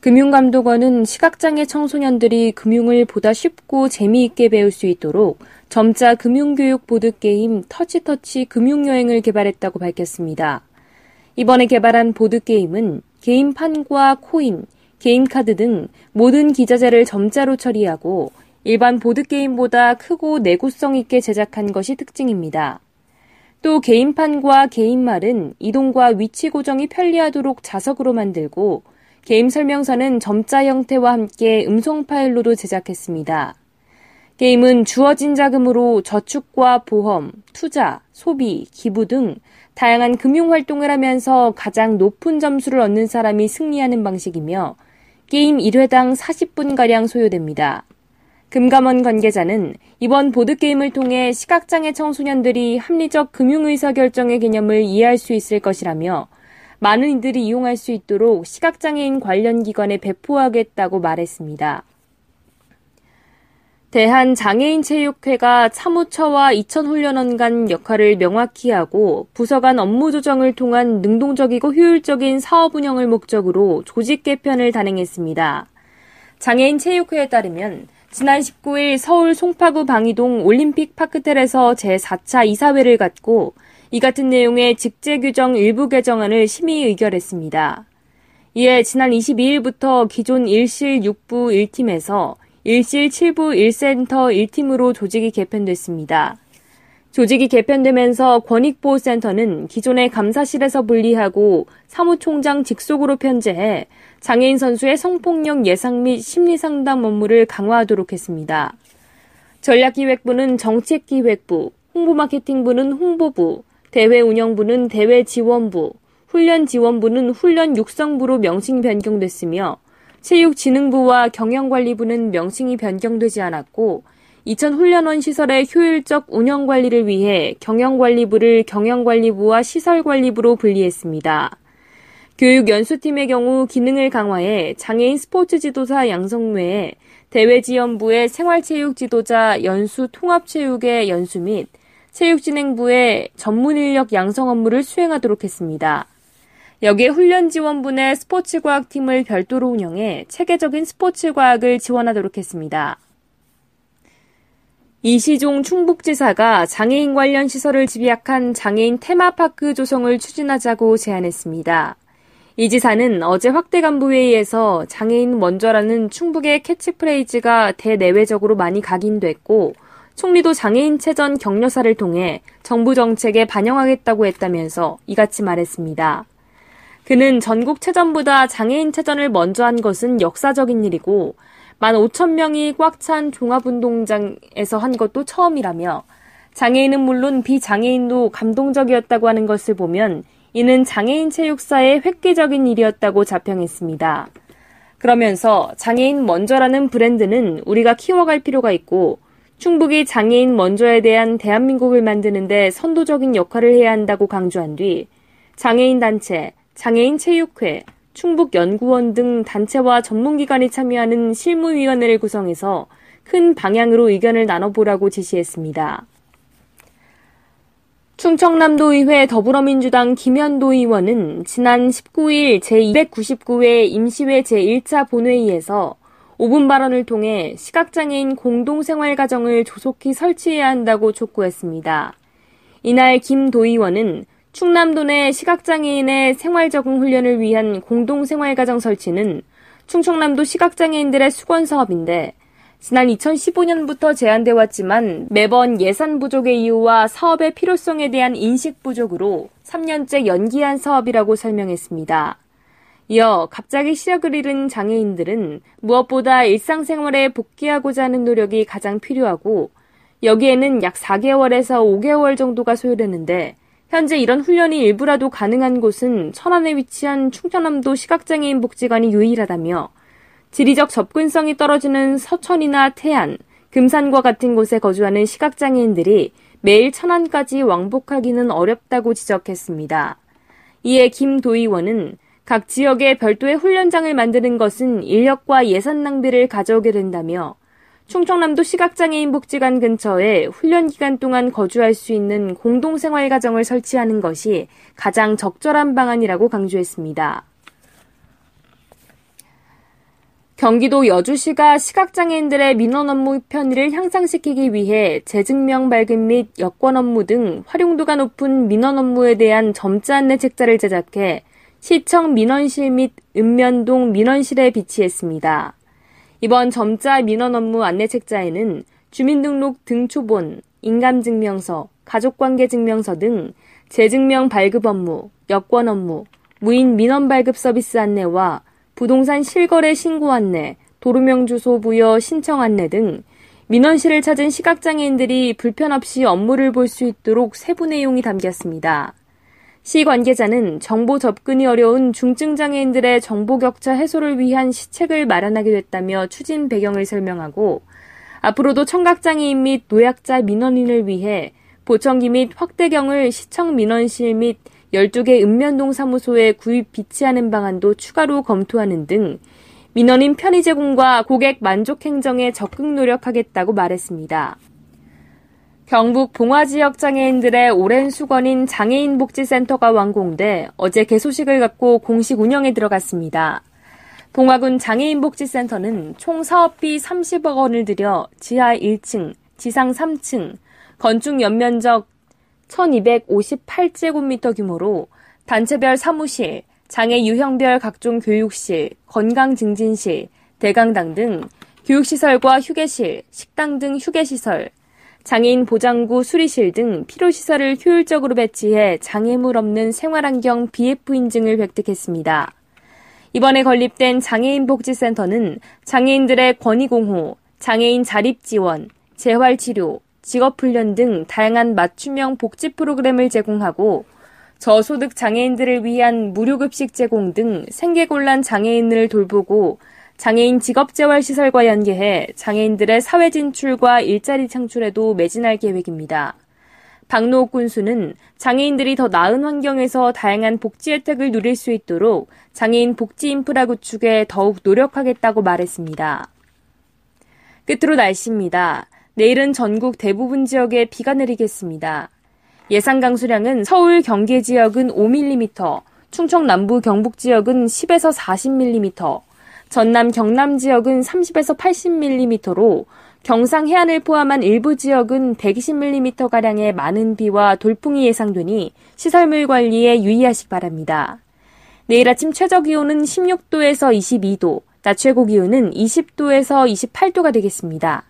금융감독원은 시각장애 청소년들이 금융을 보다 쉽고 재미있게 배울 수 있도록 점자 금융교육 보드게임 터치터치 금융여행을 개발했다고 밝혔습니다. 이번에 개발한 보드게임은 게임판과 코인, 게임카드 등 모든 기자재를 점자로 처리하고 일반 보드게임보다 크고 내구성 있게 제작한 것이 특징입니다. 또 게임판과 게임말은 이동과 위치 고정이 편리하도록 자석으로 만들고 게임 설명서는 점자 형태와 함께 음성 파일로도 제작했습니다. 게임은 주어진 자금으로 저축과 보험, 투자, 소비, 기부 등 다양한 금융 활동을 하면서 가장 높은 점수를 얻는 사람이 승리하는 방식이며 게임 1회당 40분가량 소요됩니다. 금감원 관계자는 이번 보드게임을 통해 시각장애 청소년들이 합리적 금융의사결정의 개념을 이해할 수 있을 것이라며 많은 이들이 이용할 수 있도록 시각장애인 관련 기관에 배포하겠다고 말했습니다. 대한장애인체육회가 사무처와 이천훈련원 간 역할을 명확히 하고 부서 간 업무 조정을 통한 능동적이고 효율적인 사업 운영을 목적으로 조직 개편을 단행했습니다. 장애인체육회에 따르면 지난 19일 서울 송파구 방이동 올림픽 파크텔에서 제4차 이사회를 갖고 이 같은 내용의 직제 규정 일부 개정안을 심의 의결했습니다. 이에 지난 22일부터 기존 1실 6부 1팀에서 1실 7부 1센터 1팀으로 조직이 개편됐습니다. 조직이 개편되면서 권익보호센터는 기존의 감사실에서 분리하고 사무총장 직속으로 편제해 장애인 선수의 성폭력 예상 및 심리상담 업무를 강화하도록 했습니다. 전략기획부는 정책기획부, 홍보마케팅부는 홍보부, 대회 운영부는 대회 지원부, 훈련 지원부는 훈련 육성부로 명칭 변경됐으며 체육진흥부와 경영관리부는 명칭이 변경되지 않았고 이천 훈련원 시설의 효율적 운영 관리를 위해 경영관리부를 경영관리부와 시설관리부로 분리했습니다. 교육연수팀의 경우 기능을 강화해 장애인 스포츠 지도사 양성 외에 대외지원부의 생활체육 지도자 연수 통합체육의 연수 및 체육진행부의 전문 인력 양성 업무를 수행하도록 했습니다. 여기에 훈련 지원부 의 스포츠 과학팀을 별도로 운영해 체계적인 스포츠 과학을 지원하도록 했습니다. 이시종 충북지사가 장애인 관련 시설을 집약한 장애인 테마파크 조성을 추진하자고 제안했습니다. 이 지사는 어제 확대 간부회의에서 장애인 먼저라는 충북의 캐치프레이즈가 대내외적으로 많이 각인됐고 총리도 장애인 체전 격려사를 통해 정부 정책에 반영하겠다고 했다면서 이같이 말했습니다. 그는 전국 체전보다 장애인 체전을 먼저 한 것은 역사적인 일이고 15,000명이 꽉 찬 종합운동장에서 한 것도 처음이라며 장애인은 물론 비장애인도 감동적이었다고 하는 것을 보면 이는 장애인 체육사의 획기적인 일이었다고 자평했습니다. 그러면서 장애인 먼저라는 브랜드는 우리가 키워갈 필요가 있고 충북이 장애인 먼저에 대한 대한민국을 만드는데 선도적인 역할을 해야 한다고 강조한 뒤 장애인 단체, 장애인 체육회, 충북연구원 등 단체와 전문기관이 참여하는 실무위원회를 구성해서 큰 방향으로 의견을 나눠보라고 지시했습니다. 충청남도의회 더불어민주당 김현도 의원은 지난 19일 제299회 임시회 제1차 본회의에서 5분 발언을 통해 시각장애인 공동생활가정을 조속히 설치해야 한다고 촉구했습니다. 이날 김 도의원은 충남도 내 시각장애인의 생활적응 훈련을 위한 공동생활가정 설치는 충청남도 시각장애인들의 수건 사업인데 지난 2015년부터 제안돼 왔지만 매번 예산 부족의 이유와 사업의 필요성에 대한 인식 부족으로 3년째 연기한 사업이라고 설명했습니다. 이어 갑자기 시력을 잃은 장애인들은 무엇보다 일상생활에 복귀하고자 하는 노력이 가장 필요하고 여기에는 약 4개월에서 5개월 정도가 소요되는데 현재 이런 훈련이 일부라도 가능한 곳은 천안에 위치한 충청남도 시각장애인 복지관이 유일하다며 지리적 접근성이 떨어지는 서천이나 태안, 금산과 같은 곳에 거주하는 시각장애인들이 매일 천안까지 왕복하기는 어렵다고 지적했습니다. 이에 김 도의원은 각 지역에 별도의 훈련장을 만드는 것은 인력과 예산 낭비를 가져오게 된다며 충청남도 시각장애인 복지관 근처에 훈련 기간 동안 거주할 수 있는 공동생활 가정을 설치하는 것이 가장 적절한 방안이라고 강조했습니다. 경기도 여주시가 시각장애인들의 민원 업무 편의를 향상시키기 위해 재증명 발급 및 여권 업무 등 활용도가 높은 민원 업무에 대한 점자 안내 책자를 제작해 시청 민원실 및 읍면동 민원실에 비치했습니다. 이번 점자 민원 업무 안내 책자에는 주민등록 등초본, 인감증명서, 가족관계증명서 등 재증명 발급 업무, 여권 업무, 무인 민원 발급 서비스 안내와 부동산 실거래 신고 안내, 도로명 주소 부여 신청 안내 등 민원실을 찾은 시각장애인들이 불편 없이 업무를 볼 수 있도록 세부 내용이 담겼습니다. 시 관계자는 정보 접근이 어려운 중증장애인들의 정보 격차 해소를 위한 시책을 마련하게 됐다며 추진 배경을 설명하고 앞으로도 청각장애인 및 노약자 민원인을 위해 보청기 및 확대경을 시청 민원실 및 12개 읍면동 사무소에 구입 비치하는 방안도 추가로 검토하는 등 민원인 편의 제공과 고객 만족 행정에 적극 노력하겠다고 말했습니다. 경북 봉화 지역 장애인들의 오랜 수건인 장애인 복지센터가 완공돼 어제 개소식을 갖고 공식 운영에 들어갔습니다. 봉화군 장애인 복지센터는 총 사업비 30억 원을 들여 지하 1층, 지상 3층, 건축 연면적 1258제곱미터 규모로 단체별 사무실, 장애 유형별 각종 교육실, 건강증진실, 대강당 등 교육시설과 휴게실, 식당 등 휴게시설, 장애인 보장구 수리실 등 필요시설을 효율적으로 배치해 장애물 없는 생활환경 BF 인증을 획득했습니다. 이번에 건립된 장애인 복지센터는 장애인들의 권익공호, 장애인 자립지원, 재활치료, 직업훈련 등 다양한 맞춤형 복지 프로그램을 제공하고 저소득 장애인들을 위한 무료급식 제공 등 생계곤란 장애인을 돌보고 장애인 직업재활시설과 연계해 장애인들의 사회 진출과 일자리 창출에도 매진할 계획입니다. 박노옥 군수는 장애인들이 더 나은 환경에서 다양한 복지 혜택을 누릴 수 있도록 장애인 복지 인프라 구축에 더욱 노력하겠다고 말했습니다. 끝으로 날씨입니다. 내일은 전국 대부분 지역에 비가 내리겠습니다. 예상 강수량은 서울 경계 지역은 5mm, 충청 남부 경북 지역은 10에서 40mm, 전남 경남 지역은 30에서 80mm로 경상 해안을 포함한 일부 지역은 120mm가량의 많은 비와 돌풍이 예상되니 시설물 관리에 유의하시기 바랍니다. 내일 아침 최저 기온은 16도에서 22도, 낮 최고 기온은 20도에서 28도가 되겠습니다.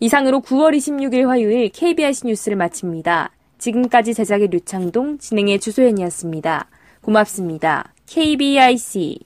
이상으로 9월 26일 화요일 KBIC 뉴스를 마칩니다. 지금까지 제작의 류창동, 진행의 주소연이었습니다. 고맙습니다. KBIC